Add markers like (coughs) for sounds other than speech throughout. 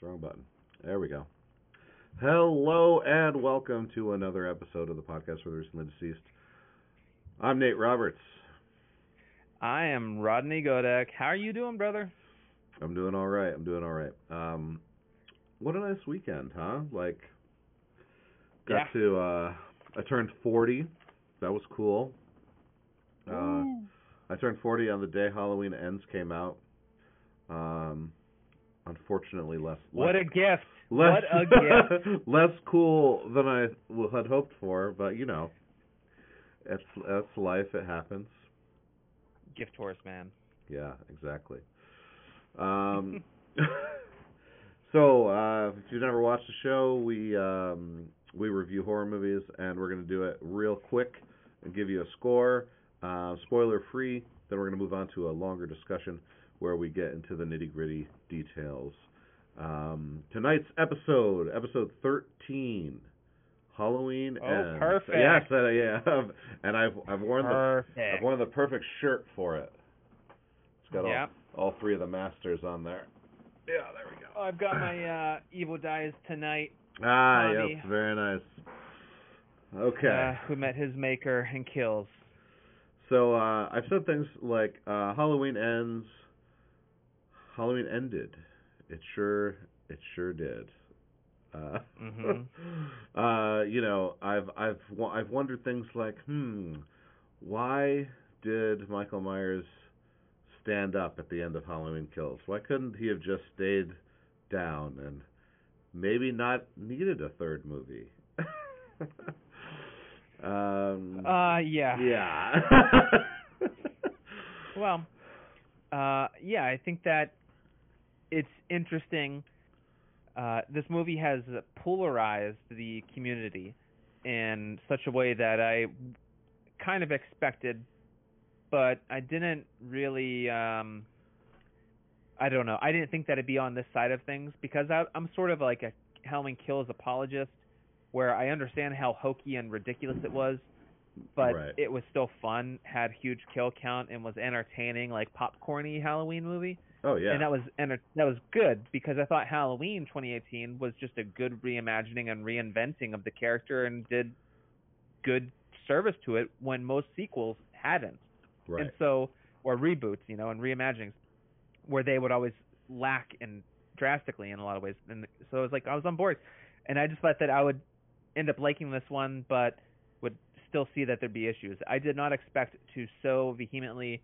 the wrong button. There we go. Hello and welcome to another episode of the podcast for the recently deceased. I'm Nate Roberts. I am Rodney Godek. How are you doing, brother? I'm doing all right. I'm doing all right. Um, what a nice weekend, huh? Like, got Yeah. to. uh I turned 40. That was cool. Uh, I turned 40 on the day Halloween Ends came out. Um, unfortunately, less. what less, a gift! less, what a (laughs) gift! less cool than I had hoped for, but you know, it's that's life. It happens. gift horse, man. Yeah, exactly. Um, (laughs) so uh, if you've never watched the show, we um, we review horror movies, and we're going to do it real quick and give you a score, uh, spoiler free. Then we're going to move on to a longer discussion where we get into the nitty gritty details. Um, tonight's episode, episode thirteen, Halloween Oh, ends. perfect. Yes, uh, yeah, and I've I've worn the Perfect. I've worn the perfect shirt for it. It's got all, Yep. all three of the masters on there. Yeah, there we go. Oh, I've got my uh, Evil Dies tonight. Ah, Tommy. yes, very nice. Okay. Uh, who met his maker and kills. so uh I've said things like uh Halloween ends Halloween ended. It sure it sure did. Uh Mhm. (laughs) uh you know, I've I've I've wondered things like, hmm, why did Michael Myers stand up at the end of Halloween Kills? Why couldn't he have just stayed down and maybe not needed a third movie? (laughs) um Uh, yeah. yeah. (laughs) Well, uh, yeah, I think that it's interesting. Uh, this movie has polarized the community in such a way that I kind of expected, but I didn't really. Um, I don't know. I didn't think that it'd be on this side of things because I, I'm sort of like a Halloween Kills apologist, where I understand how hokey and ridiculous it was, but Right. it was still fun, had huge kill count, and was entertaining, like popcorny Halloween movie. Oh yeah. And that was enter- that was good because I thought Halloween 2018 was just a good reimagining and reinventing of the character and did good service to it when most sequels hadn't. right. And so, or reboots, you know, and reimaginings, where they would always lack in drastically in a lot of ways. And so it was like I was on board, and I just thought that I would end up liking this one, but would still see that there'd be issues. I did not expect to so vehemently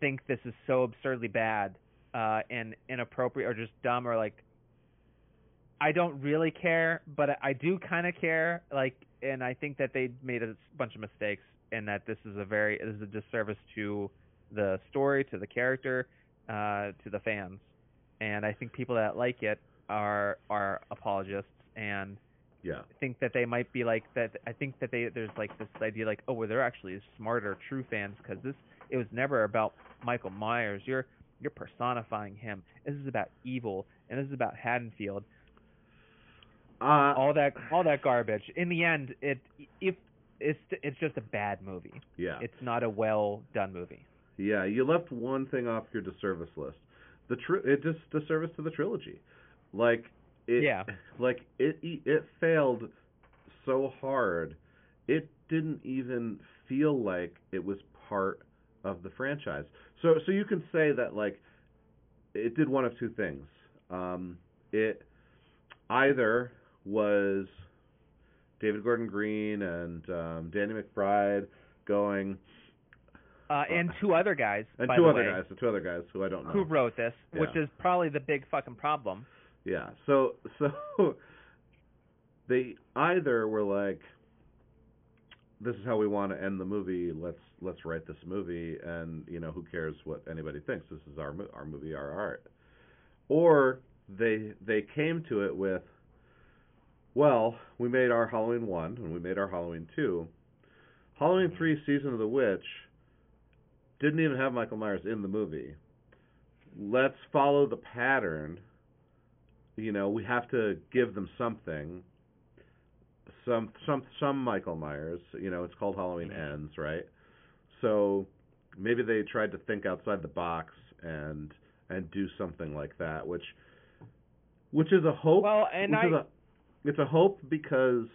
think this is so absurdly bad uh, and inappropriate or just dumb or like. I don't really care, but I- do kind of care. Like, and I think that they made a bunch of mistakes, and that this is a very this is a disservice to the story, to the character, uh, to the fans. And I think people that like it are are apologists and yeah. think that they might be like that. I think that they there's like this idea like oh well they're actually smarter true fans because this it was never about Michael Myers. You're you're personifying him. This is about evil and this is about Haddonfield. Uh, All that all that garbage. In the end, it if it's it's just a bad movie. yeah. It's not a well done movie. Yeah, you left one thing off your disservice list. The tri- it just disservice to the trilogy. Like it Yeah. (laughs) like it it failed so hard. It didn't even feel like it was part of the franchise. So so you can say that like it did one of two things. Um it either was David Gordon Green and um Danny McBride going Uh, and two other guys, and two the other way, guys, the two other guys who I don't know. who wrote this, which is probably the big fucking problem. Yeah. So (laughs) so they either were like this is how we want to end the movie. Let's let's write this movie and you know who cares what anybody thinks. This is our our movie, our art. Or they they came to it with well, we made our Halloween 1 and we made our Halloween 2. Halloween 3 Season of the Witch didn't even have Michael Myers in the movie. Let's follow the pattern you know, we have to give them something. Some some some Michael Myers, you know, it's called Halloween Ends, right? So maybe they tried to think outside the box and and do something like that, which which is a hope. Well, and which I is a, it's a hope because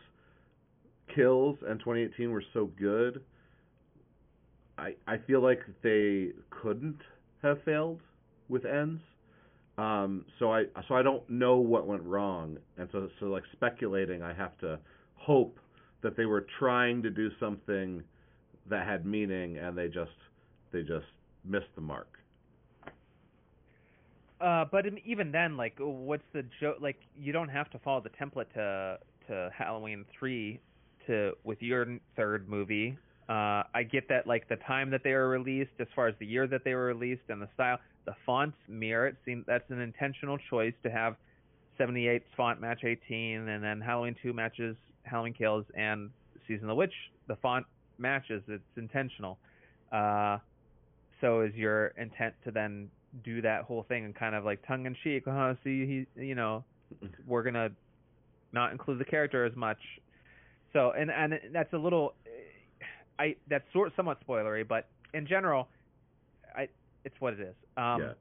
Kills and 2018 were so good. I I feel like they couldn't have failed with ends. Um, so I so I don't know what went wrong, and so so like speculating, I have to hope that they were trying to do something that had meaning, and they just they just missed the mark. Uh, but even then, like, what's the joke? Like, you don't have to follow the template to to Halloween three to with your third movie. Uh, I get that, like, the time that they were released, as far as the year that they were released, and the style, the fonts mirror. It seems that's an intentional choice to have 78 font match 18, and then Halloween two matches Halloween Kills and Season of the Witch. The font matches. It's intentional. Uh, so is your intent to then do that whole thing and kind of like tongue in cheek, oh, see, he, you know, we're gonna not include the character as much. So, and and that's a little, I that's sort somewhat spoilery, but in general, I it's what it is. Um, yeah.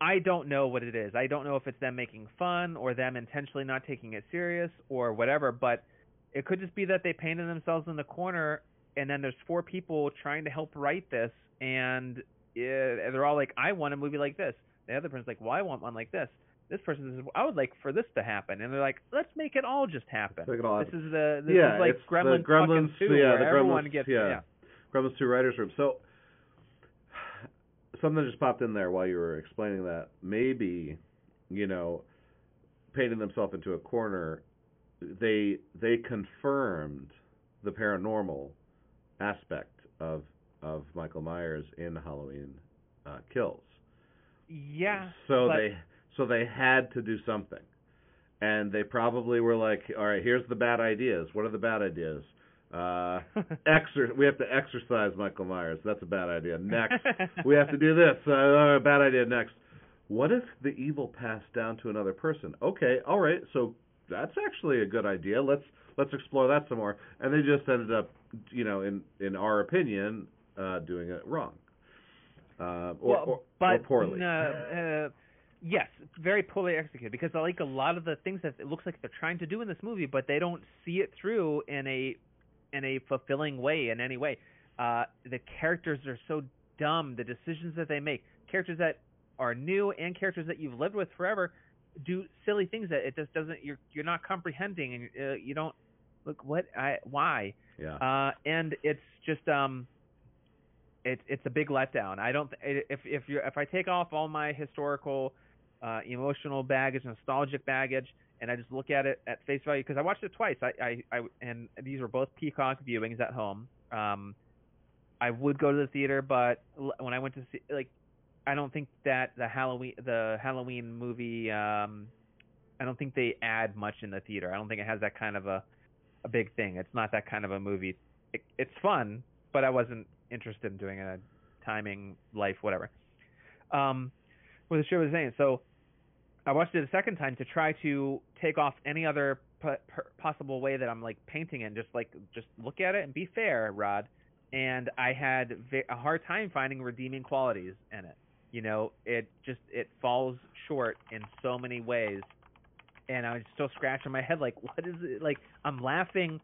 I don't know what it is. I don't know if it's them making fun or them intentionally not taking it serious or whatever, but it could just be that they painted themselves in the corner and then there's four people trying to help write this and uh, they're all like, I want a movie like this. The other person's like, Well, I want one like this. This person says, I would like for this to happen, and they're like, Let's make it all just happen. All This is the this Yeah, is like Gremlins, Gremlins- two, yeah, where the everyone Gremlins- gets yeah. Gremlins 2 writers room. So something just popped in there while you were explaining that. Maybe, you know, painting themselves into a corner, they they confirmed the paranormal aspect of of Michael Myers in Halloween uh, Kills. Yeah. So but- they so they had to do something. And they probably were like, all right, here's the bad ideas. What are the bad ideas? Uh, (laughs) exer- we have to exercise Michael Myers. That's a bad idea. Next, (laughs) we have to do this. Uh, bad idea. Next, what if the evil passed down to another person? Okay, all right. So that's actually a good idea. Let's let's explore that some more. And they just ended up, you know, in in our opinion, uh, doing it wrong, uh, or, well, or, but or poorly. Uh, uh, yes, very poorly executed. Because I like a lot of the things that it looks like they're trying to do in this movie, but they don't see it through in a in a fulfilling way in any way. Uh, the characters are so dumb. The decisions that they make, characters that are new and characters that you've lived with forever, do silly things that it just doesn't. You're you're not comprehending, and uh, you don't look what I why. yeah. Uh, and it's just um, it's it's a big letdown. I don't if if you if I take off all my historical, uh, emotional baggage, nostalgic baggage, and I just look at it at face value because I watched it twice. I, I I and these were both Peacock viewings at home. Um, I would go to the theater, but when I went to see like, I don't think that the Halloween the Halloween movie. Um, I don't think they add much in the theater. I don't think it has that kind of a a big thing. It's not that kind of a movie. It, it's fun, but I wasn't interested in doing a timing, life, whatever. Um, what the show was saying. So I watched it a second time to try to take off any other p- p- possible way that I'm like painting it, and just like just look at it and be fair, Rod. And I had ve- a hard time finding redeeming qualities in it. You know, it just it falls short in so many ways and I was still scratching my head like, what is it? Like, I'm laughing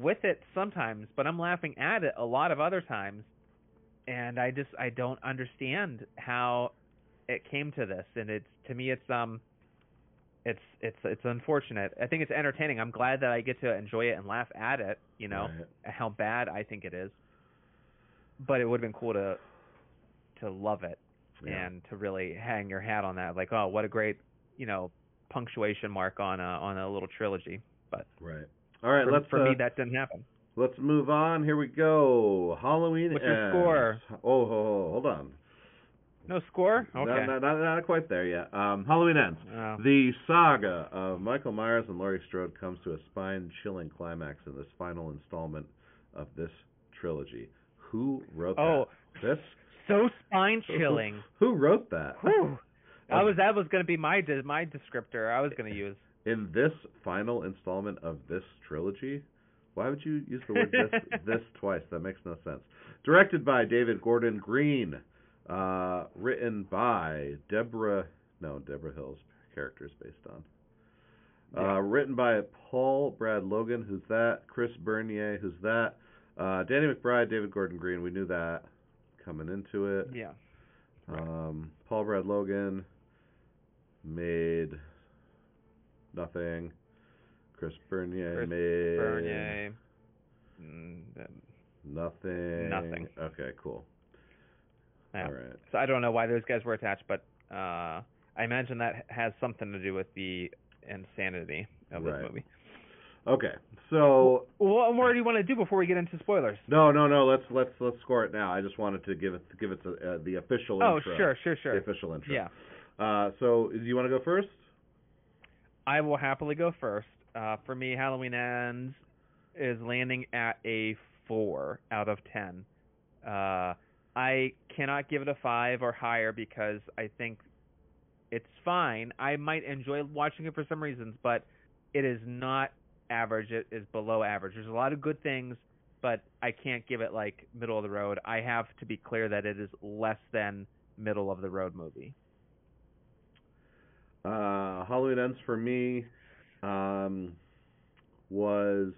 with it sometimes, but I'm laughing at it a lot of other times, and I just I don't understand how it came to this, and it's to me it's um it's it's it's unfortunate. I think it's entertaining. I'm glad that I get to enjoy it and laugh at it. You know Right. how bad I think it is, but it would have been cool to to love it Yeah. and to really hang your hat on that. Like, oh, what a great you know punctuation mark on a on a little trilogy. But Right. All right, for, let's for uh, me, that didn't happen. let's move on. Here we go. Halloween. What's your ends. score? Oh, oh, oh, hold on. No score? Okay. no, not, not quite there yet. Um, Halloween ends. Oh. The saga of Michael Myers and Laurie Strode comes to a spine-chilling climax in this final installment of this trilogy. Who wrote Oh, that? This. so spine chilling. (laughs) Who wrote that? Whew. (laughs) I was that was going to be my my descriptor I was going to use. in this final installment of this trilogy. Why would you use the word this (laughs) this twice? That makes no sense. Directed by David Gordon Green, uh, written by Deborah no Deborah Hills, character is based on. Yeah. Uh, written by Paul Brad Logan, who's that? Chris Bernier, who's that? Uh, Danny McBride, David Gordon Green, we knew that coming into it. Yeah. Right. Um, Paul Brad Logan made nothing. Chris Bernier Chris made Bernier. Mm, nothing. Nothing. Okay, cool. Yeah. All right. So I don't know why those guys were attached, but uh, I imagine that has something to do with the insanity of this movie. Okay. So What more do you want to do before we get into spoilers? no, no, no. Let's let's let's score it now. I just wanted to give it give it the, uh, the official Oh, intro. sure, sure, The official intro. Yeah. Uh, so do you want to go first? I will happily go first. Uh, for me, Halloween Ends is landing at a four out of ten. Uh, I cannot give it a five or higher because I think it's fine. I might enjoy watching it for some reasons, but it is not average. It is below average. There's a lot of good things, but I can't give it like middle of the road. I have to be clear that it is less than middle of the road movie. Uh, Halloween Ends for me um, was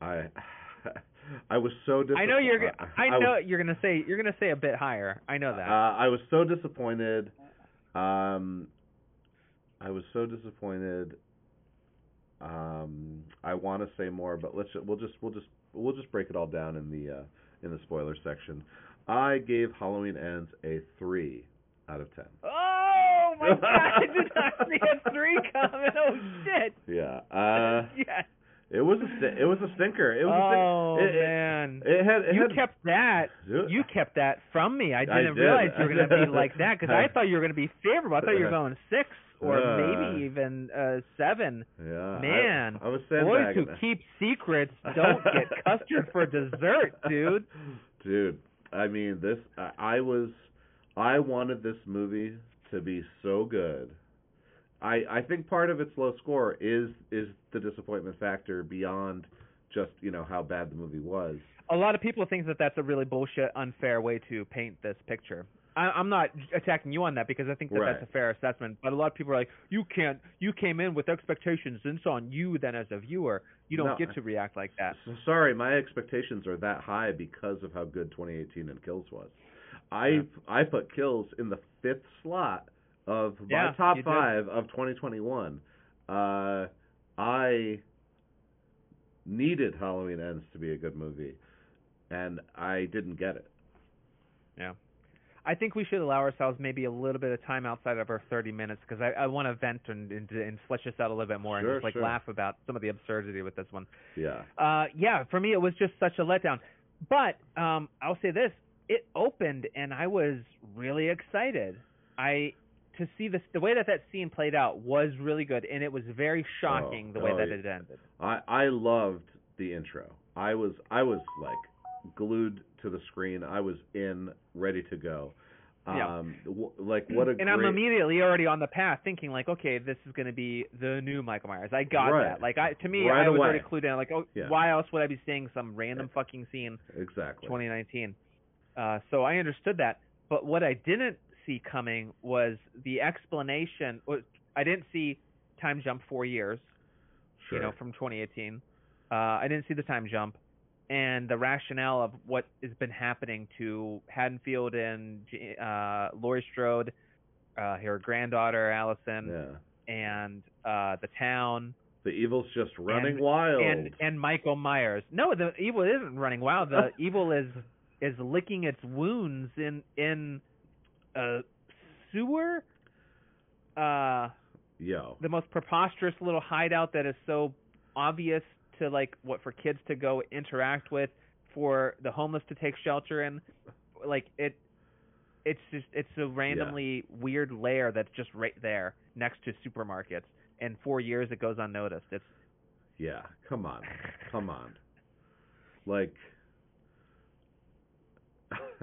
I I was so disappointed. I know you're. g- I was- know you're gonna say you're gonna say a bit higher. I know that. Uh, I was so disappointed. Um, I was so disappointed. Um, I want to say more, but let's we'll just we'll just we'll just break it all down in the uh, in the spoiler section. I gave Halloween Ends a three out of ten. oh my (laughs) god! (laughs) I did not see a three coming. Oh shit! Yeah. Uh, (laughs) yes. It was a it was a stinker. It was oh a stinker. It, it- man. It, had it you had kept that. Dude. You kept that from me. I I didn't did. realize you were gonna be like that because I (laughs) thought you were gonna be favorable. I thought you were going six or Uh. maybe even uh seven. yeah. Man, I, was Boys who keep secrets (laughs) don't get custard for dessert, dude. Dude, I mean this. I, I was, I wanted this movie to be so good. I I think part of its low score is is the disappointment factor beyond just you know how bad the movie was. a lot of people think that that's a really bullshit, unfair way to paint this picture. I, I'm not attacking you on that because I think that Right. that's a fair assessment. But a lot of people are like, you can't, you came in with expectations, and it's on you then as a viewer. You don't No, get to react like that. So sorry, my expectations are that high because of how good 2018 and Kills was. I Yeah. I put Kills in the fifth slot of Yeah, my top did. five of 2021. Uh, I needed Halloween Ends to be a good movie, and I didn't get it. Yeah. I think we should allow ourselves maybe a little bit of time outside of our 30 minutes because I, I want to vent and, and and flesh this out a little bit more Sure, and just like sure. laugh about some of the absurdity with this one. Yeah. Uh, yeah, for me it was just such a letdown. But um, I'll say this: it opened, and I was really excited. I to see this the way that that scene played out was really good, and it was very shocking Oh, the way oh, that yeah. it ended. I I loved the intro. I was I was like glued to the screen. I was in, ready to go. Yeah. Um, w- like what a and great. I'm immediately already on the path, thinking like, okay, this is going to be the new Michael Myers. I got Right. that. Like, I to me, Right I was away. already clued in. Like, oh, Yeah. why else would I be seeing some random fucking scene exactly. 2019. Uh, so I understood that. But what I didn't see coming was the explanation. was- I didn't see time jump four years, Sure. you know, from 2018. Uh, I didn't see the time jump and the rationale of what has been happening to Haddonfield and uh, Laurie Strode, uh, her granddaughter Allison, yeah. and uh, the town, The evil's just running and- wild. and and Michael Myers. No, the evil isn't running wild. The (laughs) evil is is licking its wounds in in a sewer. Uh, Yo. the most preposterous little hideout that is so obvious to like what for kids to go interact with, for the homeless to take shelter in. Like it, it's just it's a randomly weird lair that's just right there next to supermarkets. And four years it goes unnoticed. It's Yeah. Come on. Come on. Like. (laughs)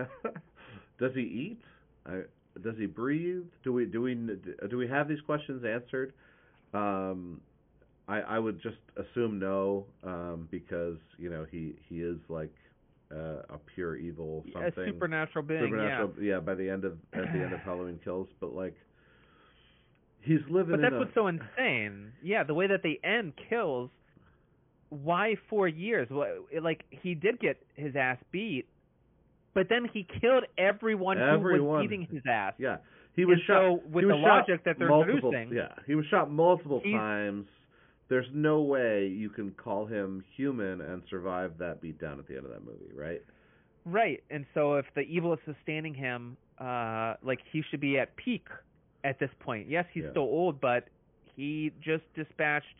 does he eat? I, does he breathe? Do we do we do we have these questions answered? Um, I I would just assume no, um, because you know he he is like uh, a pure evil something. a supernatural being. supernatural yeah by the end of at the end of (sighs) halloween kills but like He's living. But that's a, what's so insane. Yeah, the way that they end kills. Why four years? Like he did get his ass beat, but then he killed everyone, who was beating his ass. Yeah, he was And shot. so with he the shot logic that they're multiple, introducing- Yeah, he was shot multiple times. There's no way you can call him human and survive that beatdown at the end of that movie, right? Right. And so if the evil is sustaining him, uh, like he should be at peak at this point. Yes, he's Yeah. still old, but he just dispatched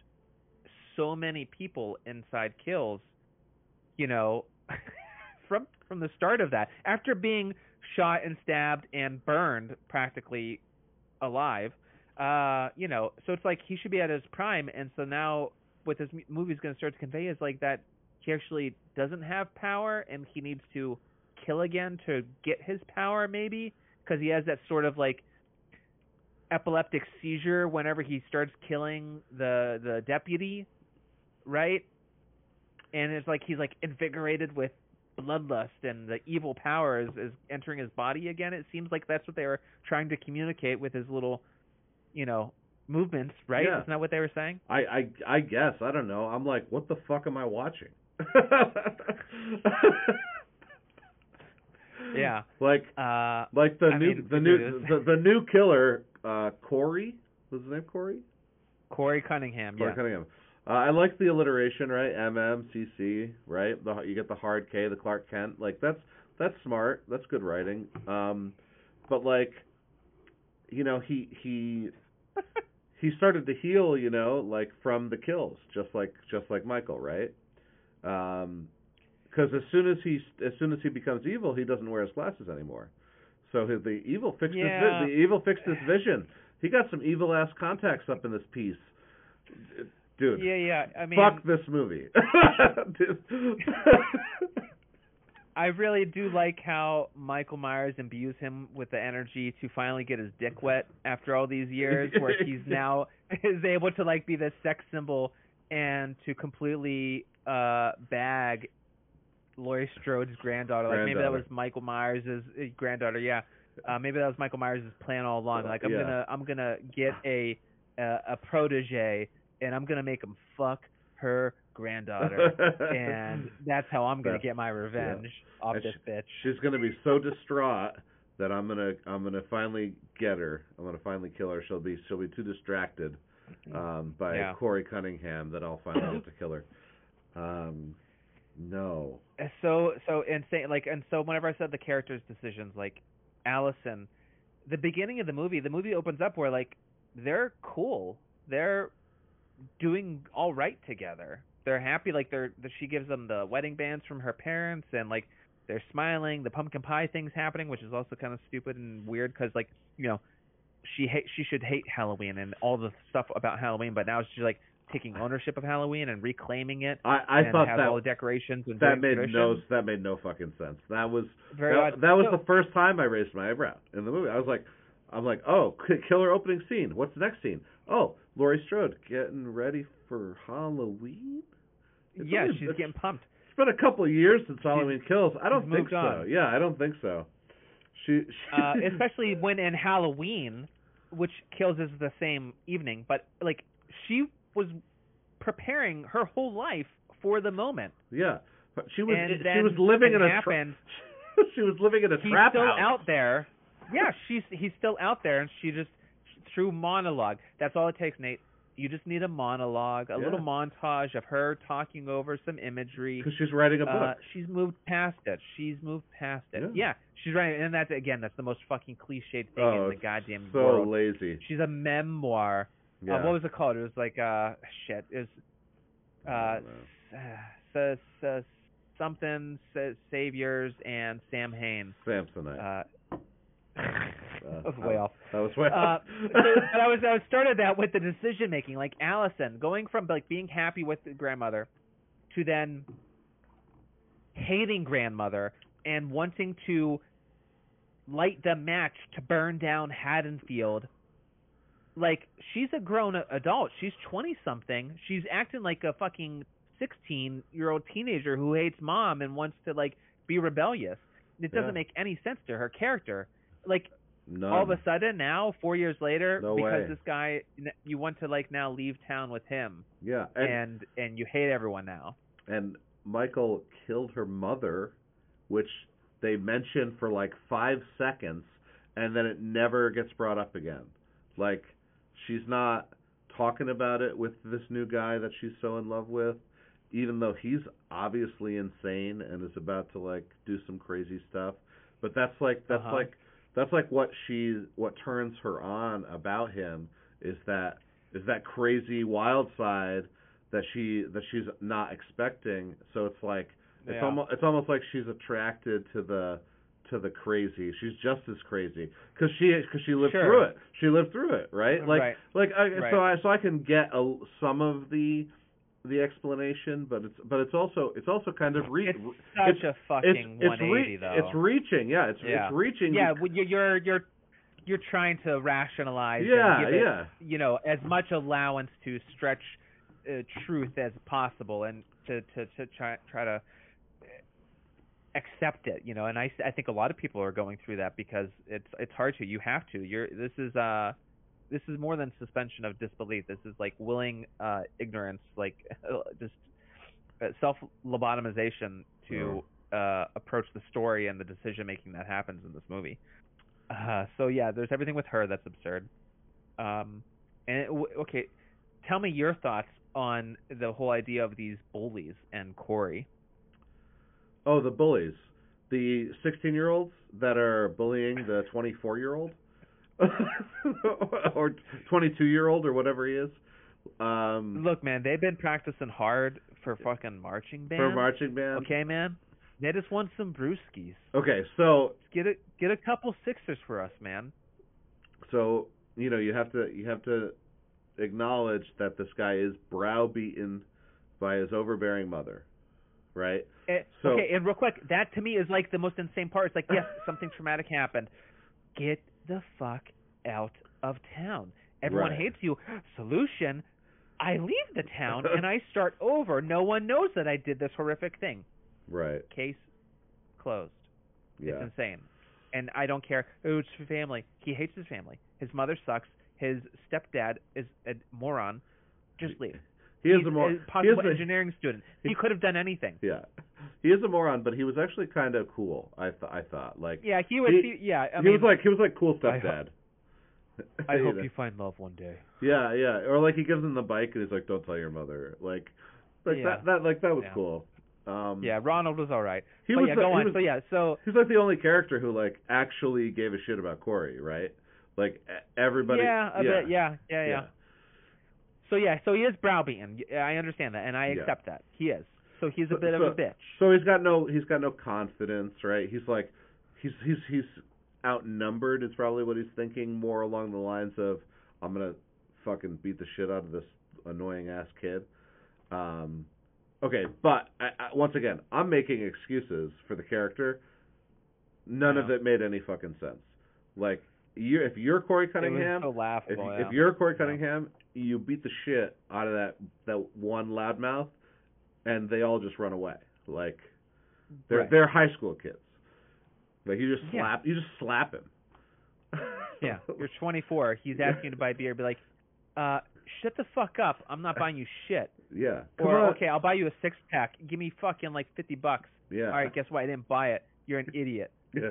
so many people inside kills, you know, (laughs) from from the start of that. After being shot and stabbed and burned practically alive, uh, you know, so it's like he should be at his prime and so now what this movie movie's going to start to convey is like that he actually doesn't have power and he needs to kill again to get his power maybe because he has that sort of like epileptic seizure whenever he starts killing the the deputy right and it's like he's like invigorated with bloodlust and the evil power is, is entering his body again it seems like that's what they were trying to communicate with his little you know movements right Yeah. isn't that what they were saying I, I I guess I don't know. I'm like, what the fuck am I watching? (laughs) yeah like uh like the I new mean, the new the, the new killer uh Corey was his name Corey corey cunningham Corey yeah Cunningham. Uh, I like the alliteration, right? MMCC, right? The you get the hard K, the Clark Kent. Like that's that's smart. That's good writing. Um, but like, you know, he he he started to heal, you know, like from the kills, just like just like Michael, right? Um, because as soon as he as soon as he becomes evil, he doesn't wear his glasses anymore. So his, the evil fixed Yeah. vi- the evil fixed his vision. He got some evil ass contacts up in this piece, dude. yeah yeah i mean fuck this movie. (laughs) I really do like how Michael Myers imbues him with the energy to finally get his dick wet after all these years, where (laughs) he's now is able to like be this sex symbol and to completely uh bag Laurie Strode's granddaughter. Like maybe that was Michael Myers' uh, granddaughter. Yeah, uh, maybe that was Michael Myers' plan all along. Like I'm Yeah. gonna I'm gonna get a a, a protege and I'm gonna make him fuck her granddaughter (laughs) and that's how I'm gonna get my revenge off And this bitch. She's gonna be so distraught that I'm gonna I'm gonna finally get her. I'm gonna finally kill her. She'll be she'll be too distracted um, by Yeah. Corey Cunningham that I'll finally (coughs) get to kill her. Um, no. Uh, So so insane. Like and so whenever I said the characters' decisions, like Allison, the beginning of the movie, the movie opens up where like they're cool. They're doing all right together. They're happy. Like they're she gives them the wedding bands from her parents, and like they're smiling. The pumpkin pie thing's happening, which is also kind of stupid and weird because like you know she hate she should hate Halloween and all the stuff about Halloween, but now she's like taking ownership of Halloween and reclaiming it. I I and thought that all the decorations and that made no that made no fucking sense. That was Very that, odd. that was No. the first time I raised my eyebrow in the movie. I was like, I'm like, oh, killer opening scene. What's the next scene? Oh, Laurie Strode getting ready for Halloween. It's yeah, only- she's getting pumped. It's been a couple of years since Halloween Kills. I don't think so. on. Yeah, I don't think so. She, she Uh, (laughs) especially when in Halloween, which kills is the same evening, but like she was preparing her whole life for the moment. yeah, she was and she was living in a tra- (laughs) she was living in a He's trap still house. out there. Yeah, she's he's still out there, and she just through monologue. That's all it takes, Nate. You just need a monologue, a Yeah. little montage of her talking over some imagery. because she's writing a book. Uh, she's moved past it. She's moved past it. Yeah. Yeah, she's right. And that's again, that's the most fucking cliched thing oh, in the goddamn so world. lazy. She's a memoir. Yeah. Uh, what was it called? It was like uh shit. It was uh, s- s- s- something s- saviors and Sam Hain. Samsonite. Uh, Uh, that was way off. That was way Uh, off. (laughs) so, but I was I started that with the decision making, like Allison going from like being happy with the grandmother to then hating grandmother and wanting to light the match to burn down Haddonfield. Like she's a grown adult. She's twenty something. She's acting like a fucking sixteen year old teenager who hates mom and wants to like be rebellious. It doesn't Yeah. make any sense to her character. Like None. all of a sudden now, four years later, No because way. this guy, you want to like now leave town with him, yeah, and, and and you hate everyone now. and Michael killed her mother, which they mention for like five seconds, and then it never gets brought up again. Like she's not talking about it with this new guy that she's so in love with, even though he's obviously insane and is about to like do some crazy stuff. But that's like that's Uh-huh. like that's like what she what turns her on about him is that is that crazy wild side that she that she's not expecting. So it's like it's Yeah. almost it's almost like she's attracted to the to the crazy. She's just as crazy because she because she lived Sure. through it. She lived through it, right? Like Right. like I, Right. so I so I can get a, some of the the explanation, but it's but it's also it's also kind of re- It's it's- such a fucking it's 180 re- though. It's reaching, yeah. It's Yeah. it's reaching. yeah, bec- well, you- you're you're you're trying to rationalize. yeah, and give it, yeah. You know, as much allowance to stretch uh, truth as possible, and to to to try try to accept it. You know, and I I think a lot of people are going through that because it's it's hard to. You have to. You're this is uh this is more than suspension of disbelief. This is like willing uh ignorance, like (laughs) just uh, self lobotomization to uh approach the story and the decision making that happens in this movie. Uh, so yeah, there's everything with her that's absurd. Um, and it, okay, tell me your thoughts on the whole idea of these bullies and Corey. Oh, the bullies. The 16-year-olds that are bullying the 24-year-old (laughs) or 22-year-old or whatever he is. Um Look, man, they've been practicing hard for fucking marching band. for marching band. Okay, man. They just want some brewskis. Okay, so Get a get a couple sixers for us, man. so you know you have to you have to acknowledge that this guy is browbeaten by his overbearing mother, right? Eh, So- okay, and real quick, that to me is like the most insane part. It's like, yes, something traumatic happened. Get the fuck out of town. Everyone Right. hates you. Solution: I leave the town and I (laughs) start over. No one knows that I did this horrific thing. Right. Case closed. Yeah. It's insane. And I don't care. Oh, it's family. He hates his family. His mother sucks. His stepdad is a moron. Just leave. He is a more possible he is a- engineering student. He could have done anything. Yeah, he is a moron, but he was actually kind of cool. I th- I thought like Yeah, he was. He- He, yeah, I he mean, was like he was like cool I ho- stepdad. I (laughs) hope know? you find love one day. Yeah, yeah, or like he gives him the bike and he's like, "Don't tell your mother." Like, like Yeah. that that like that was Yeah. cool. Um, Yeah, Ronald was all right. he but was yeah, the- go he on. was- so yeah, so He's like the only character who like actually gave a shit about Corey, right? Like everybody. yeah, a yeah, bit, yeah, yeah, yeah, So yeah, so he is browbeaten. I understand that, and I Yeah. accept that. He is. So he's a So- bit of so- a bitch. So he's got no he's got no confidence, right? He's like he's he's he's outnumbered is probably what he's thinking more along the lines of I'm gonna fucking beat the shit out of this annoying ass kid. Um, okay, but I, I, once again, I'm making excuses for the character. None of it made any fucking sense. Like you, if you're Corey Cunningham, so if, laughable. if yeah. you're Corey Yeah. Cunningham, you beat the shit out of that that one loudmouth, and they all just run away. Like they're Right. they're high school kids. Like you just Yeah. slap you just slap him. (laughs) yeah, you're 24. He's asking you to buy beer. Be like, uh, shut the fuck up. I'm not buying you shit. (laughs) yeah. Or okay, I'll buy you a six pack. Give me fucking like 50 bucks. Yeah. All right, guess what? I didn't buy it. You're an (laughs) idiot. yeah.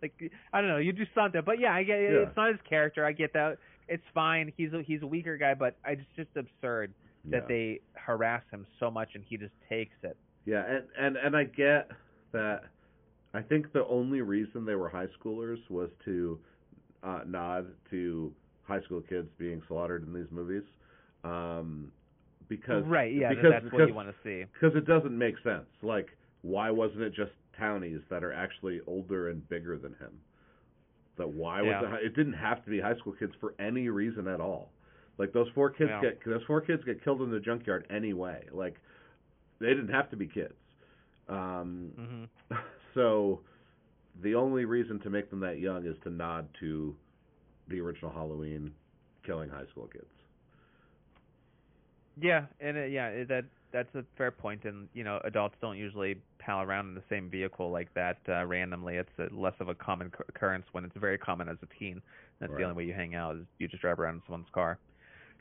like I don't know, you do something. But yeah, I get it. Yeah. It's not his character. I get that. It's fine. He's a, he's a weaker guy, but it's just absurd that they harass him so much and he just takes it. Yeah, and and and I get that. I think the only reason they were high schoolers was to uh, nod to high school kids being slaughtered in these movies, um, because right, yeah, because, that's what you want to see. because it doesn't make sense. Like, why wasn't it just townies that are actually older and bigger than him? That why was Yeah. it? It didn't have to be high school kids for any reason at all. Like those four kids Yeah. get those four kids get killed in the junkyard anyway. Like they didn't have to be kids. Um, hmm (laughs) so the only reason to make them that young is to nod to the original Halloween killing high school kids. Yeah, and it, yeah, it, that that's a fair point, and you know, adults don't usually pal around in the same vehicle like that uh, randomly. It's a, less of a common cur- occurrence when it's very common as a teen. That's Right. the only way you hang out is you just drive around in someone's car.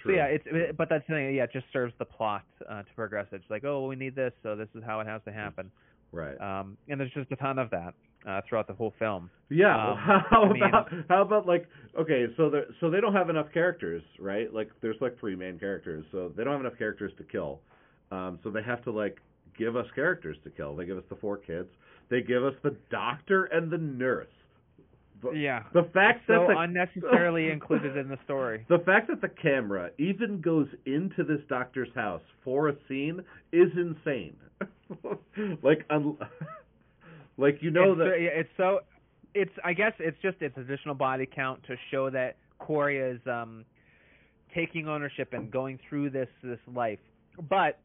True. So yeah, it's it, but that's the thing. Yeah, it just serves the plot uh, to progress. It's like, oh, we need this, so this is how it has to happen. right. Um, and there's just a ton of that uh, throughout the whole film. Yeah. Um, well, (laughs) how I mean- about how about like okay, so they so they don't have enough characters, right? Like there's like three main characters, so they don't have enough characters to kill. Um, so they have to like give us characters to kill. They give us the four kids. They give us the doctor and the nurse. The, Yeah. the fact so that the, unnecessarily (laughs) included in the story. the fact that the camera even goes into this doctor's house for a scene is insane. (laughs) like un- (laughs) like you know it's, that it's so it's I guess it's just it's additional body count to show that Corey is um taking ownership and going through this this life. But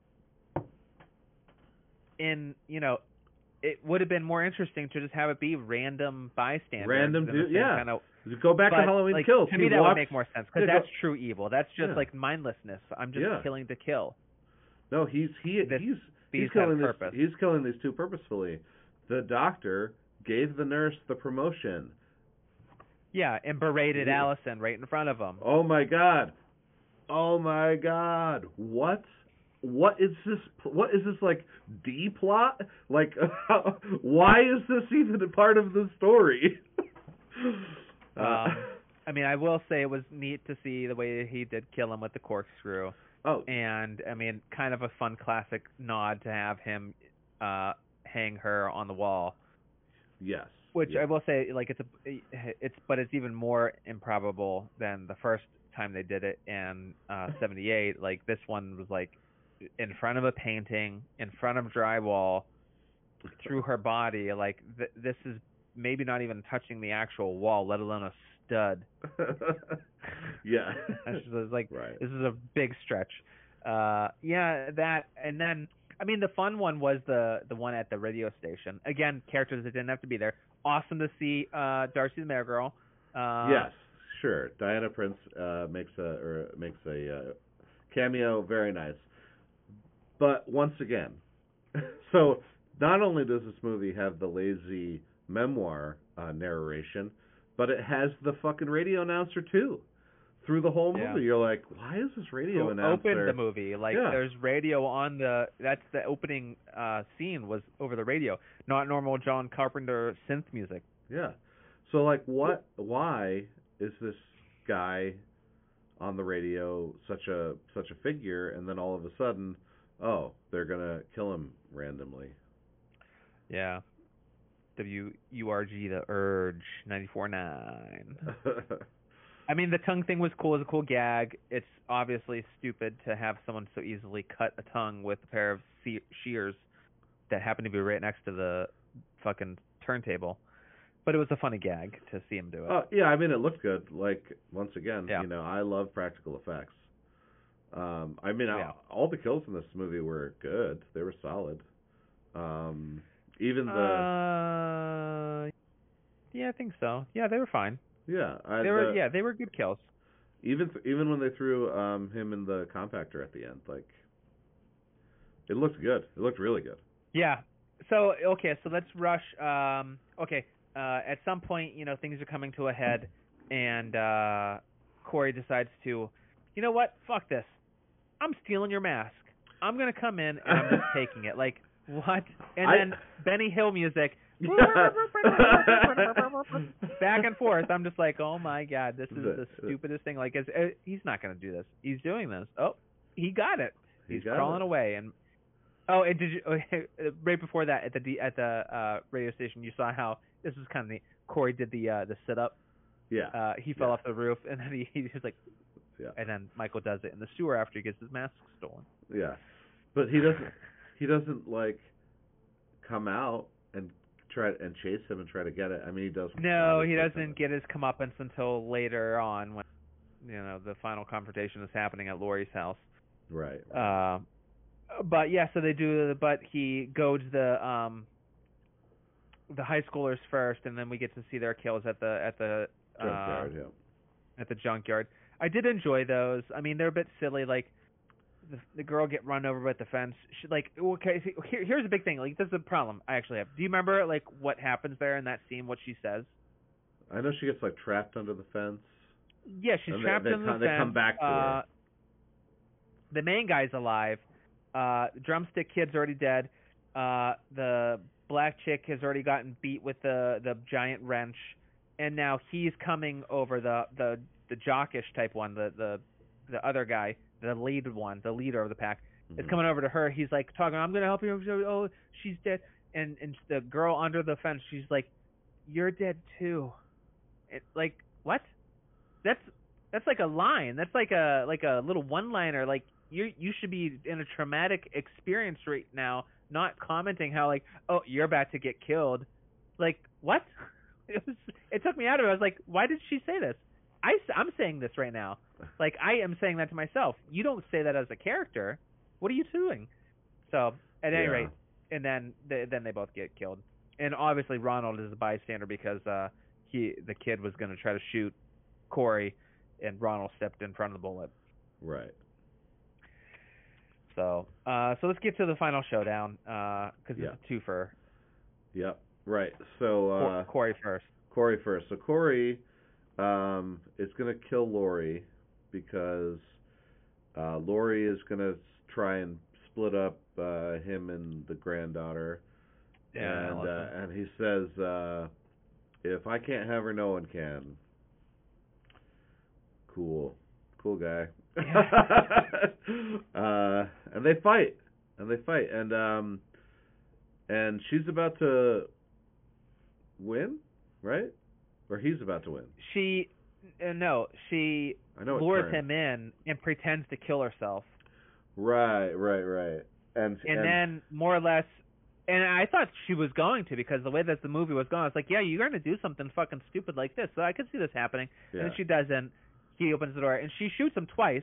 in you know it would have been more interesting to just have it be random bystanders. Random dude- yeah. Kind of, go back but, to Halloween like, Kills. To He me, that walks- would make more sense because Yeah, go- that's true evil. That's just Yeah. like mindlessness. I'm just Yeah. killing to kill. No, he's he This- he's he's killing this purpose. he's killing these two purposefully. The doctor gave the nurse the promotion. Yeah, and berated. Allison right in front of him. Oh my god. Oh my god. What? What is this? What is this like D plot? Like, (laughs) why is this even a part of the story? (laughs) Uh, Um, (laughs) I mean, I will say it was neat to see the way he did kill him with the corkscrew, oh, and I mean, kind of a fun classic nod to have him uh hang her on the wall. yes. Which yes. I will say, like, it's a, it's, but it's even more improbable than the first time they did it in uh '78. like this one was like in front of a painting, in front of drywall, through her body. Like th- this is maybe not even touching the actual wall, let alone a stud. (laughs) yeah. (laughs) It's like right. this is a big stretch. Uh, yeah, that and then I mean the fun one was the the one at the radio station. Again, characters that didn't have to be there. Awesome to see uh, Darcy the Mail Girl. Uh, yes, sure. Diana Prince uh, makes a or makes a uh, cameo, very nice. But once again, (laughs) so not only does this movie have the lazy memoir uh, narration, but it has the fucking radio announcer too. Through the whole Yeah. movie, you're like, why is this radio Who announcer? opened the movie? Like Yeah. there's radio on the that's the opening uh scene was over the radio, not normal John Carpenter synth music. Yeah. So like what why is this guy on the radio such a such a figure and then all of a sudden, oh, they're going to kill him randomly. Yeah. W U R G the Urge ninety four nine. (laughs) I mean, the tongue thing was cool. It was a cool gag. It's obviously stupid to have someone so easily cut a tongue with a pair of shears that happened to be right next to the fucking turntable. But it was a funny gag to see him do it. Oh, yeah, I mean it looked good. Like once again, Yeah. you know, I love practical effects. Um I mean I- Yeah. all the kills in this movie were good. They were solid. Um even the Uh, yeah, I think so. Yeah, they were fine. yeah, I, They were the- yeah, they were good kills. Even th- even when they threw um him in the compactor at the end, like it looked good. It looked really good. Yeah. So okay, so let's rush. Um, okay. Uh, at some point, you know, things are coming to a head, and uh, Corey decides to, you know what? Fuck this. I'm stealing your mask. I'm gonna come in and I'm just (laughs) taking it. Like what? And I- then Benny Hill music (laughs) back and forth. I'm just like, oh my god, this is The- (laughs) stupidest thing. Like, it's, uh, he's not gonna do this. He's doing this. Oh, he got it. He's He's got crawling it. away and oh and did you right before that at the at the uh radio station you saw how this was kind of neat corey did the uh the sit up Yeah. uh he fell Yeah. off the roof and then he, he was like Yeah. and then michael does it in the sewer after he gets his mask stolen Yeah. But he doesn't he doesn't like come out and try and chase him and try to get it. I mean he does no he doesn't get his comeuppance until later on when you know the final confrontation is happening at Laurie's house Right. Uh, but yeah, so they do. But he goads the um the high schoolers first, and then we get to see their kills at the at the uh, Junkyard, yeah. at the junkyard. I did enjoy those. I mean, they're a bit silly. Like the, the girl get run over by the fence. She like okay. see, Here, here's a big thing. Like this is a problem I actually have. Do you remember like what happens there in that scene? What she says? I know she gets like trapped under the fence. Yeah, she's And they- trapped they in the come- they come back to her. uh, The main guy's alive. Uh, drumstick kid's already dead. Uh, the black chick has already gotten beat with the the giant wrench, and now he's coming over the the the jockish type one, the the the other guy, the lead one, the leader of the pack is Mhm. coming over to her. He's like talking, "I'm gonna help you." Oh, she's dead. And and the girl under the fence, she's like, "You're dead too." It, like what? That's that's like a line. That's like a like a little one liner. Like you you should be in a traumatic experience right now, not commenting how like, "Oh, you're about to get killed." Like what? (laughs) It was. It took me out of it. I was like, "Why did she say this?" I I'm saying this right now. Like I am saying that to myself. You don't say that as a character. What are you doing? So at any Yeah. rate, and then they, then they both get killed. And obviously Ronald is a bystander because uh he the kid was going to try to shoot Corey, and Ronald stepped in front of the bullet. Right. So uh so let's get to the final showdown because Yeah. it's a twofer. Yep. Right. So uh, Corey first. Corey first. So Corey um, is going to kill Laurie because uh, Laurie is going to try and split up uh, him and the granddaughter. Yeah, and uh, and he says, uh, "If I can't have her, no one can." Cool, cool guy. (laughs) uh, and they fight, and they fight, and um, and she's about to win, right? Or he's about to win. She uh, no, she I know lures him in and pretends to kill herself. Right, right, right. And and then more or less and I thought she was going to because the way that the movie was going, I was like, yeah, you're going to do something fucking stupid like this. So I could see this happening. yeah. And then she doesn't. He opens the door and she shoots him twice.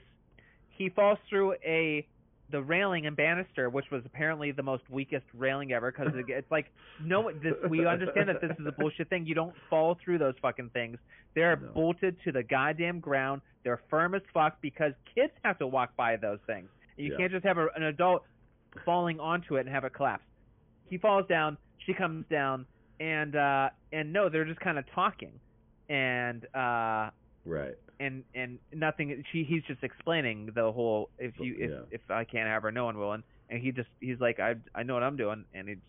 He falls through a the railing and banister, which was apparently the most weakest railing ever, because it's like no, this, we understand that this is a bullshit thing. You don't fall through those fucking things. They're No. bolted to the goddamn ground. They're firm as fuck because kids have to walk by those things. You Yeah. can't just have a, an adult falling onto it and have it collapse. He falls down. She comes down, and uh and no, they're just kind of talking, and uh right. And and nothing. She he's just explaining the whole if you if Yeah. if I can't have her, no one will. And, and he just he's like I I know what I'm doing, and it's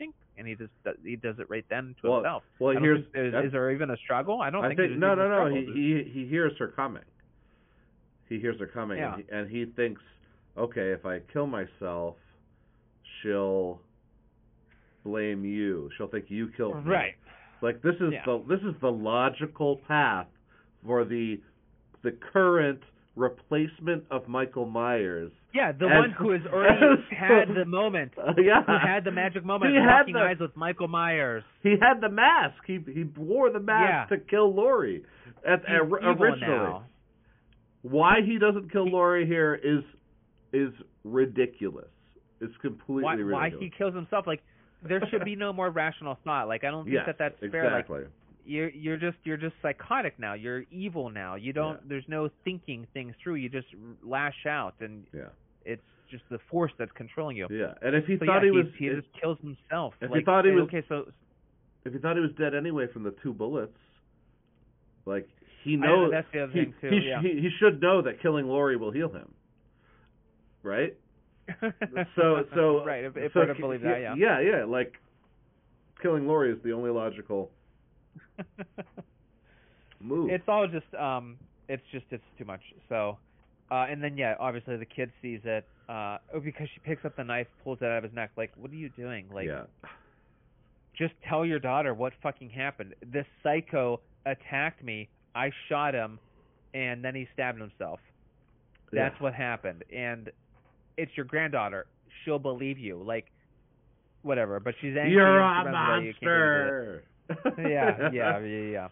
shink, and he just does, he does it right then to Well, himself. Well, here's is there even a struggle? I don't I think, think no, no, no. He he he hears her coming. He hears her coming, Yeah. and, he, and he thinks, okay, if I kill myself, she'll blame you. She'll think you killed me. right. Like this is Yeah. the this is the logical path for the the current replacement of Michael Myers. Yeah, the As- one who has already had the moment. (laughs) Uh, yeah, Who had the magic moment He had the- eyes with Michael Myers. He had the mask. He he wore the mask Yeah. to kill Laurie. At, He's originally. now. Why he doesn't kill Laurie here is is ridiculous. It's completely Why, why he kills himself? Like there should be no more rational thought. Like I don't think yes, that that's fair. Like exactly. You're you're just you're just psychotic now. You're evil now. You don't. Yeah. There's no thinking things through. You just lash out, and yeah, it's just the force that's controlling you. yeah. And if he so thought yeah, he was, he if, just kills himself. if he thought he was- okay, so if he thought he was dead anyway from the two bullets, like he I know knows that's the other he, thing too. he, yeah. he he should know that killing Laurie will heal him, right? So so (laughs) right, if, if so we're to believe that, yeah. yeah, yeah. Like killing Laurie is the only logical (laughs) move. it's all just um it's just it's too much. So uh and then yeah obviously the kid sees it uh oh, because she picks up the knife pulls it out of his neck like what are you doing? Like yeah, just tell your daughter what fucking happened. This psycho attacked me i shot him and then he stabbed himself. That's yeah. what happened. And it's your granddaughter. She'll believe you. Like whatever. But she's angry You're a she you can't do anything with it. monster. Yeah, (laughs) yeah, yeah, yeah.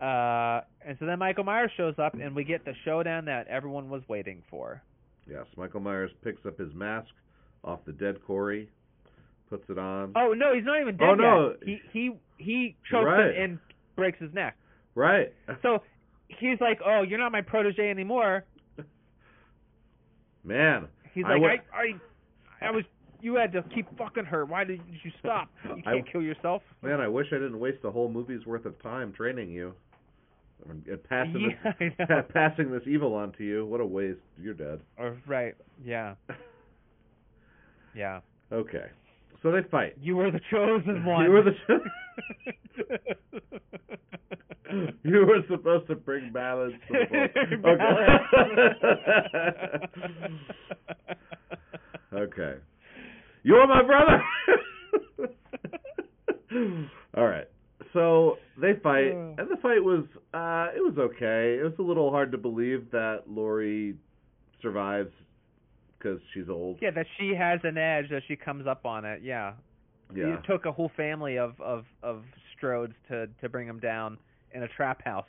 Uh, and so then Michael Myers shows up, and we get the showdown that everyone was waiting for. Yes, Michael Myers picks up his mask off the dead Corey, puts it on. Oh no, he's not even dead Oh, no. yet. He he he chokes Right. him and breaks his neck. Right. So he's like, "Oh, you're not my protege anymore." Man, He's I like, would- I, I, I was. You had to keep fucking her. Why did you stop? You can't kill yourself. man, I wish I didn't waste a whole movie's worth of time training you and passing yeah, this (laughs) (laughs) passing this evil on to you. What a waste. You're dead. Or, right. Yeah. (laughs) Yeah. Okay, so they fight. You were the chosen one. You were the. you were supposed to bring balance to the boat. Okay. okay. You're my brother. (laughs) All right. So they fight, and the fight was uh it was okay. It was a little hard to believe that Laurie survives because she's old. yeah, that she has an edge that she comes up on it. Yeah. Yeah. It took a whole family of of of Strodes to to bring him down in a trap house,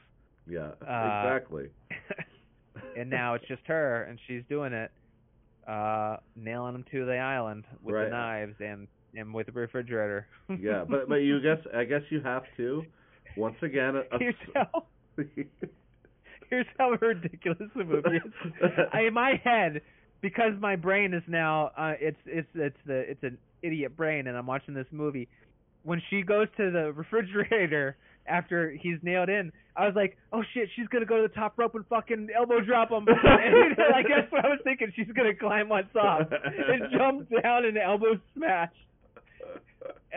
Yeah. Uh, exactly. (laughs) and now it's just her, and she's doing it, uh, nailing them to the island with Right. the knives and and with the refrigerator. yeah, (laughs) but but you guess I guess you have to once again. A, here's how (laughs) here's how ridiculous the movie is. I, in my head, because my brain is now uh, it's it's it's the it's an idiot brain, and I'm watching this movie. When she goes to the refrigerator after he's nailed in, I was like, oh shit, she's gonna go to the top rope and fucking elbow drop him. (laughs) and like that's what I was thinking. She's gonna climb on top and (laughs) jump down and elbow smash.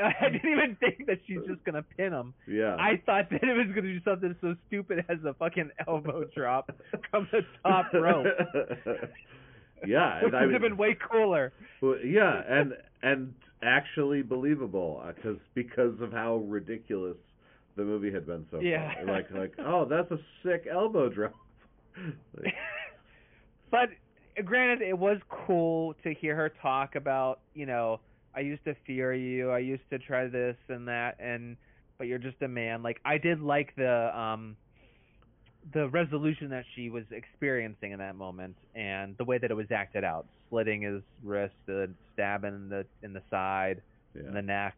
I didn't even think that she's just gonna pin him. yeah. I thought that it was gonna do something so stupid as a fucking elbow drop from the top rope. (laughs) yeah, It would I have been way cooler. well, yeah, and and actually believable uh, because because of how ridiculous the movie had been so Yeah. Like like oh, that's a sick elbow drop. (laughs) Like, (laughs) but granted, it was cool to hear her talk about, you know, I used to fear you, I used to try this and that, and but you're just a man. Like I did like the um the resolution that she was experiencing in that moment and the way that it was acted out, slitting his wrist, the stabbing in the in the side, yeah. in the neck.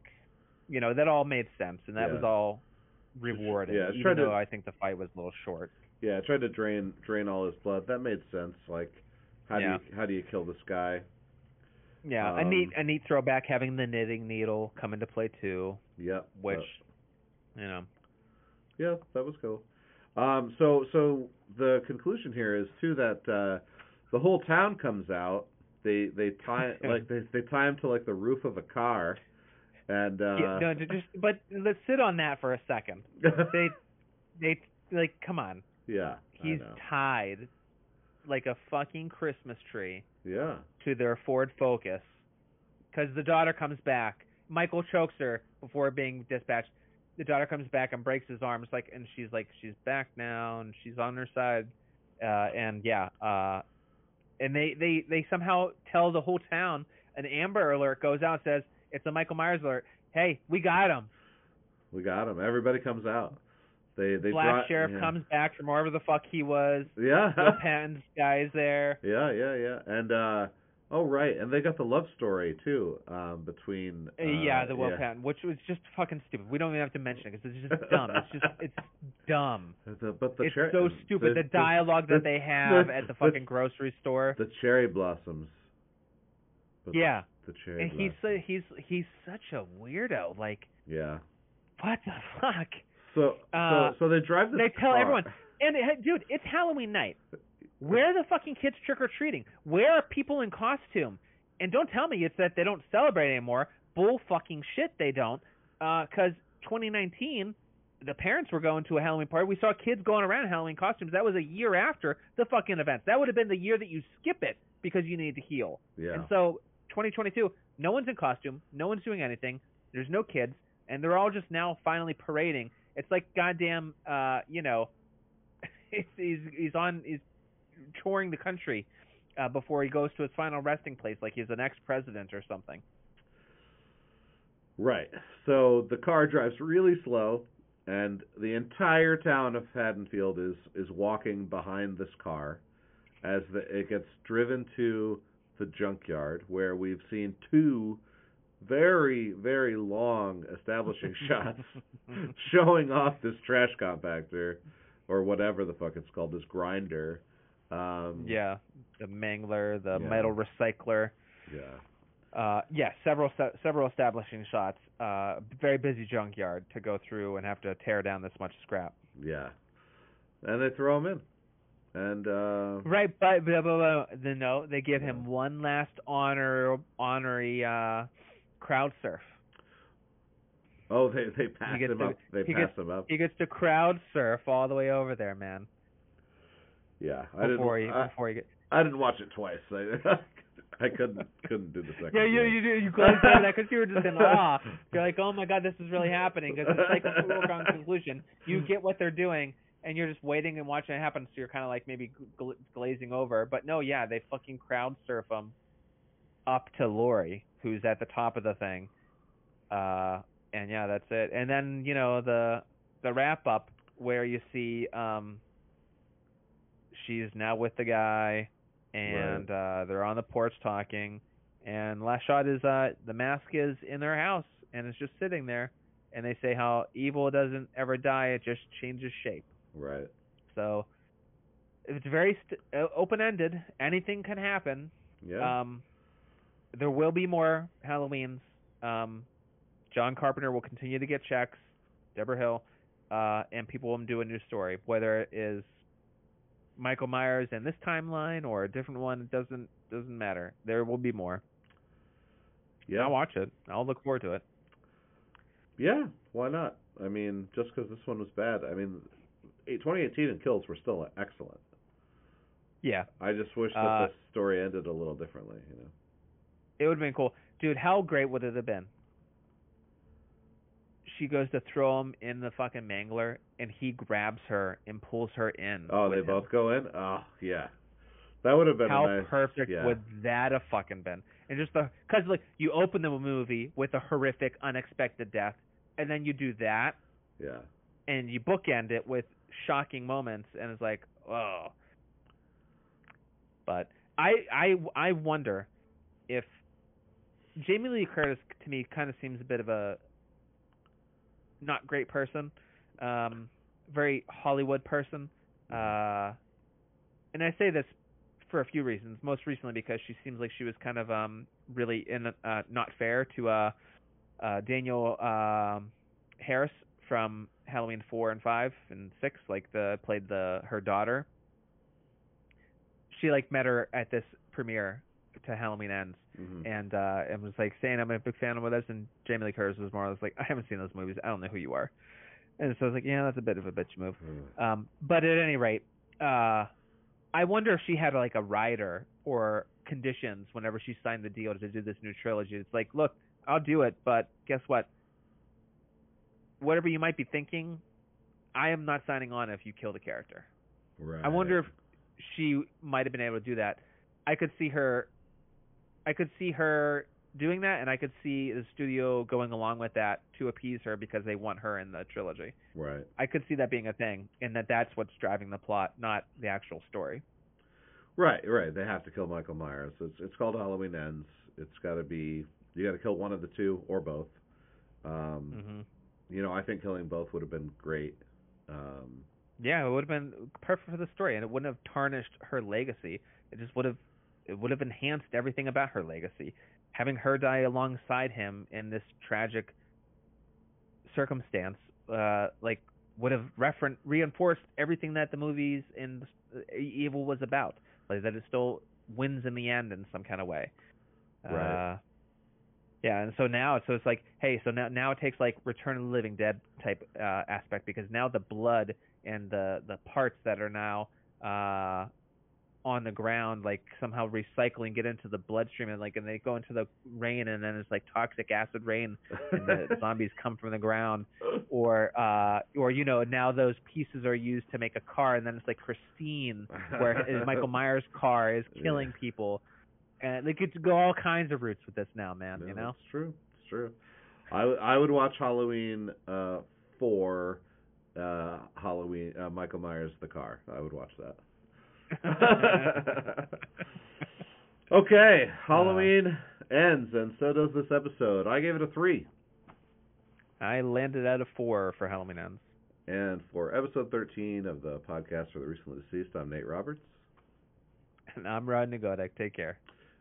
You know, that all made sense and that Yeah. was all rewarding. Yeah, even tried to- though I think the fight was a little short. Yeah, I tried to drain drain all his blood. That made sense. Like, how Yeah. do you how do you kill this guy? Yeah, a Um, neat a neat throwback having the knitting needle come into play too, Yep. which you know. yeah, that was cool. Um, so so the conclusion here is too that uh, the whole town comes out. They they (laughs) tie like they they tie him to like the roof of a car, and uh, yeah, no, just but let's sit on that for a second. (laughs) They they like come on. yeah, He's tied like a fucking Christmas tree yeah, to their Ford Focus cuz the daughter comes back. Michael chokes her before being dispatched. The daughter comes back and breaks his arms like and she's like she's back now and she's on her side. Uh and yeah, uh and they they they somehow tell the whole town an Amber Alert goes out and says it's a Michael Myers alert. Hey, we got him. we got him. Everybody comes out. They they Black brought- sheriff yeah. comes back from wherever the fuck he was. Yeah. Will Patton's guy's there. Yeah, yeah, yeah. And uh oh right, and they got the love story too um between Uh, uh, yeah, the Will yeah. Patton, which was just fucking stupid. We don't even have to mention it because it's just (laughs) dumb. It's just it's dumb. The, but the it's cher- so stupid. The, dialogue the- that they (laughs) have the- at the the- fucking grocery store. the cherry blossoms. But yeah, The, cherry and he's so, he's he's such a weirdo. Like Yeah. what the fuck? So Uh, so so they drive this They tell car. everyone. And it, dude, it's Halloween night. Where are the fucking kids trick or treating? Where are people in costume? And don't tell me it's that they don't celebrate anymore. Bull fucking shit, they don't. Because 2019, the parents were going to a Halloween party. We saw kids going around in Halloween costumes. That was a year after the fucking events. That would have been the year that you skip it because you need to heal. Yeah. And so 2022, no one's in costume, no one's doing anything. There's no kids, and they're all just now finally parading. It's like goddamn, uh, you know, (laughs) he's he's, on he's touring the country uh, before he goes to his final resting place, like he's an ex-president or something. Right. So the car drives really slow, and the entire town of Haddonfield is is walking behind this car as the, it gets driven to the junkyard, where we've seen two very very long establishing (laughs) shots showing off this trash compactor or whatever the fuck it's called, this grinder. Um, Yeah, the mangler, the Yeah. metal recycler. Yeah. Uh, yeah, several se- several establishing shots. Uh, very busy junkyard to go through and have to tear down this much scrap. Yeah. And they throw him in. And uh Right, but blah, blah, blah. The, no, they give him one last honor honorary uh, crowd surf. oh they they pass him to- up. They he pass gets- him up. He gets to crowd surf all the way over there, man. Yeah. I didn't Before he I, before he get I didn't watch it twice. I, (laughs) I couldn't couldn't do the second. yeah, you you you glazed over that because you were just in (laughs) awe. You're like, oh my god, this is really happening because it's like a foregone conclusion. You get what they're doing, and you're just waiting and watching it happen. So you're kind of like maybe gl- glazing over. But no, yeah, they fucking crowd surf him up to Laurie, who's at the top of the thing. Uh, and yeah, that's it. And then you know the the wrap up where you see um she's now with the guy and uh they're on the porch talking and last shot is uh the mask is in their house and it's just sitting there and they say how evil doesn't ever die it just changes shape Right. so it's very st- uh, open ended anything can happen. Yeah. um there will be more halloweens. Um john carpenter will continue to get checks debra hill uh and people will do a new story. Whether it is michael myers in this timeline or a different one it doesn't doesn't matter. There will be more. Yeah. i'll watch it. I'll look forward to it. Yeah, why not? I mean, just because this one was bad, I mean, 2018 and Kills were still excellent. yeah I just wish that Uh, the story ended a little differently, you know. it would have been cool dude how great would it have been she goes to throw him in the fucking mangler and he grabs her and pulls her in Oh, they him. both go in. Oh, yeah, that would have been How nice. perfect yeah. would that have fucking been? And just the because like you open the movie with a horrific, unexpected death, and then you do that, Yeah, and you bookend it with shocking moments, and it's like, oh. But I I I wonder if Jamie Lee Curtis to me kind of seems a bit of a not great person, um, very Hollywood person, uh, and I say this for a few reasons. Most recently because she seems like she was kind of um really in uh not fair to uh uh Danielle um Harris from Halloween 4 and 5 and 6 like the played the her daughter. She like met her at this premiere to Halloween Ends hmm and uh and was like saying I'm a big fan of this and Jamie Lee Curtis was more or less like I haven't seen those movies. I don't know who you are. And so I was like, yeah, that's a bit of a bitch move. Um, but at any rate, uh, I wonder if she had like a rider or conditions whenever she signed the deal to do this new trilogy. It's like, look, I'll do it, but guess what? Whatever you might be thinking, I am not signing on if you kill the character. right. I wonder if she might have been able to do that. I could see her I could see her doing that and I could see the studio going along with that to appease her because they want her in the trilogy. Right. I could see that being a thing and that that's what's driving the plot, not the actual story. Right, right. They have to kill Michael Myers. It's it's called Halloween Ends. It's got to be you got to kill one of the two or both. Um, Mhm. You know, I think killing both would have been great. Um, Yeah, it would have been perfect for the story and it wouldn't have tarnished her legacy. It just would have it would have enhanced everything about her legacy. Having her die alongside him in this tragic circumstance, uh, like would have referen- reinforced everything that the movies in uh, Evil was about, like that it still wins in the end in some kind of way. Right. Uh, yeah, and so now, so it's like, hey, so now now it takes like Return of the Living Dead type uh, aspect because now the blood and the the parts that are now uh on the ground like somehow recycling get into the bloodstream and like and they go into the rain and then it's like toxic acid rain and the (laughs) zombies come from the ground. Or uh or you know now those pieces are used to make a car and then it's like Christine where Michael Myers car is (laughs) killing people and they could go all kinds of routes with this now man No, you know it's true. It's true. I w- I would watch Halloween uh, for uh, Halloween uh, Michael Myers the car. I would watch that. (laughs) okay, Halloween ends, and so does this episode. I gave it a three. I landed at a four for Halloween Ends. And for episode 13 of the podcast for the recently deceased, I'm Nate Roberts. And I'm Rod Nagodek. Take care.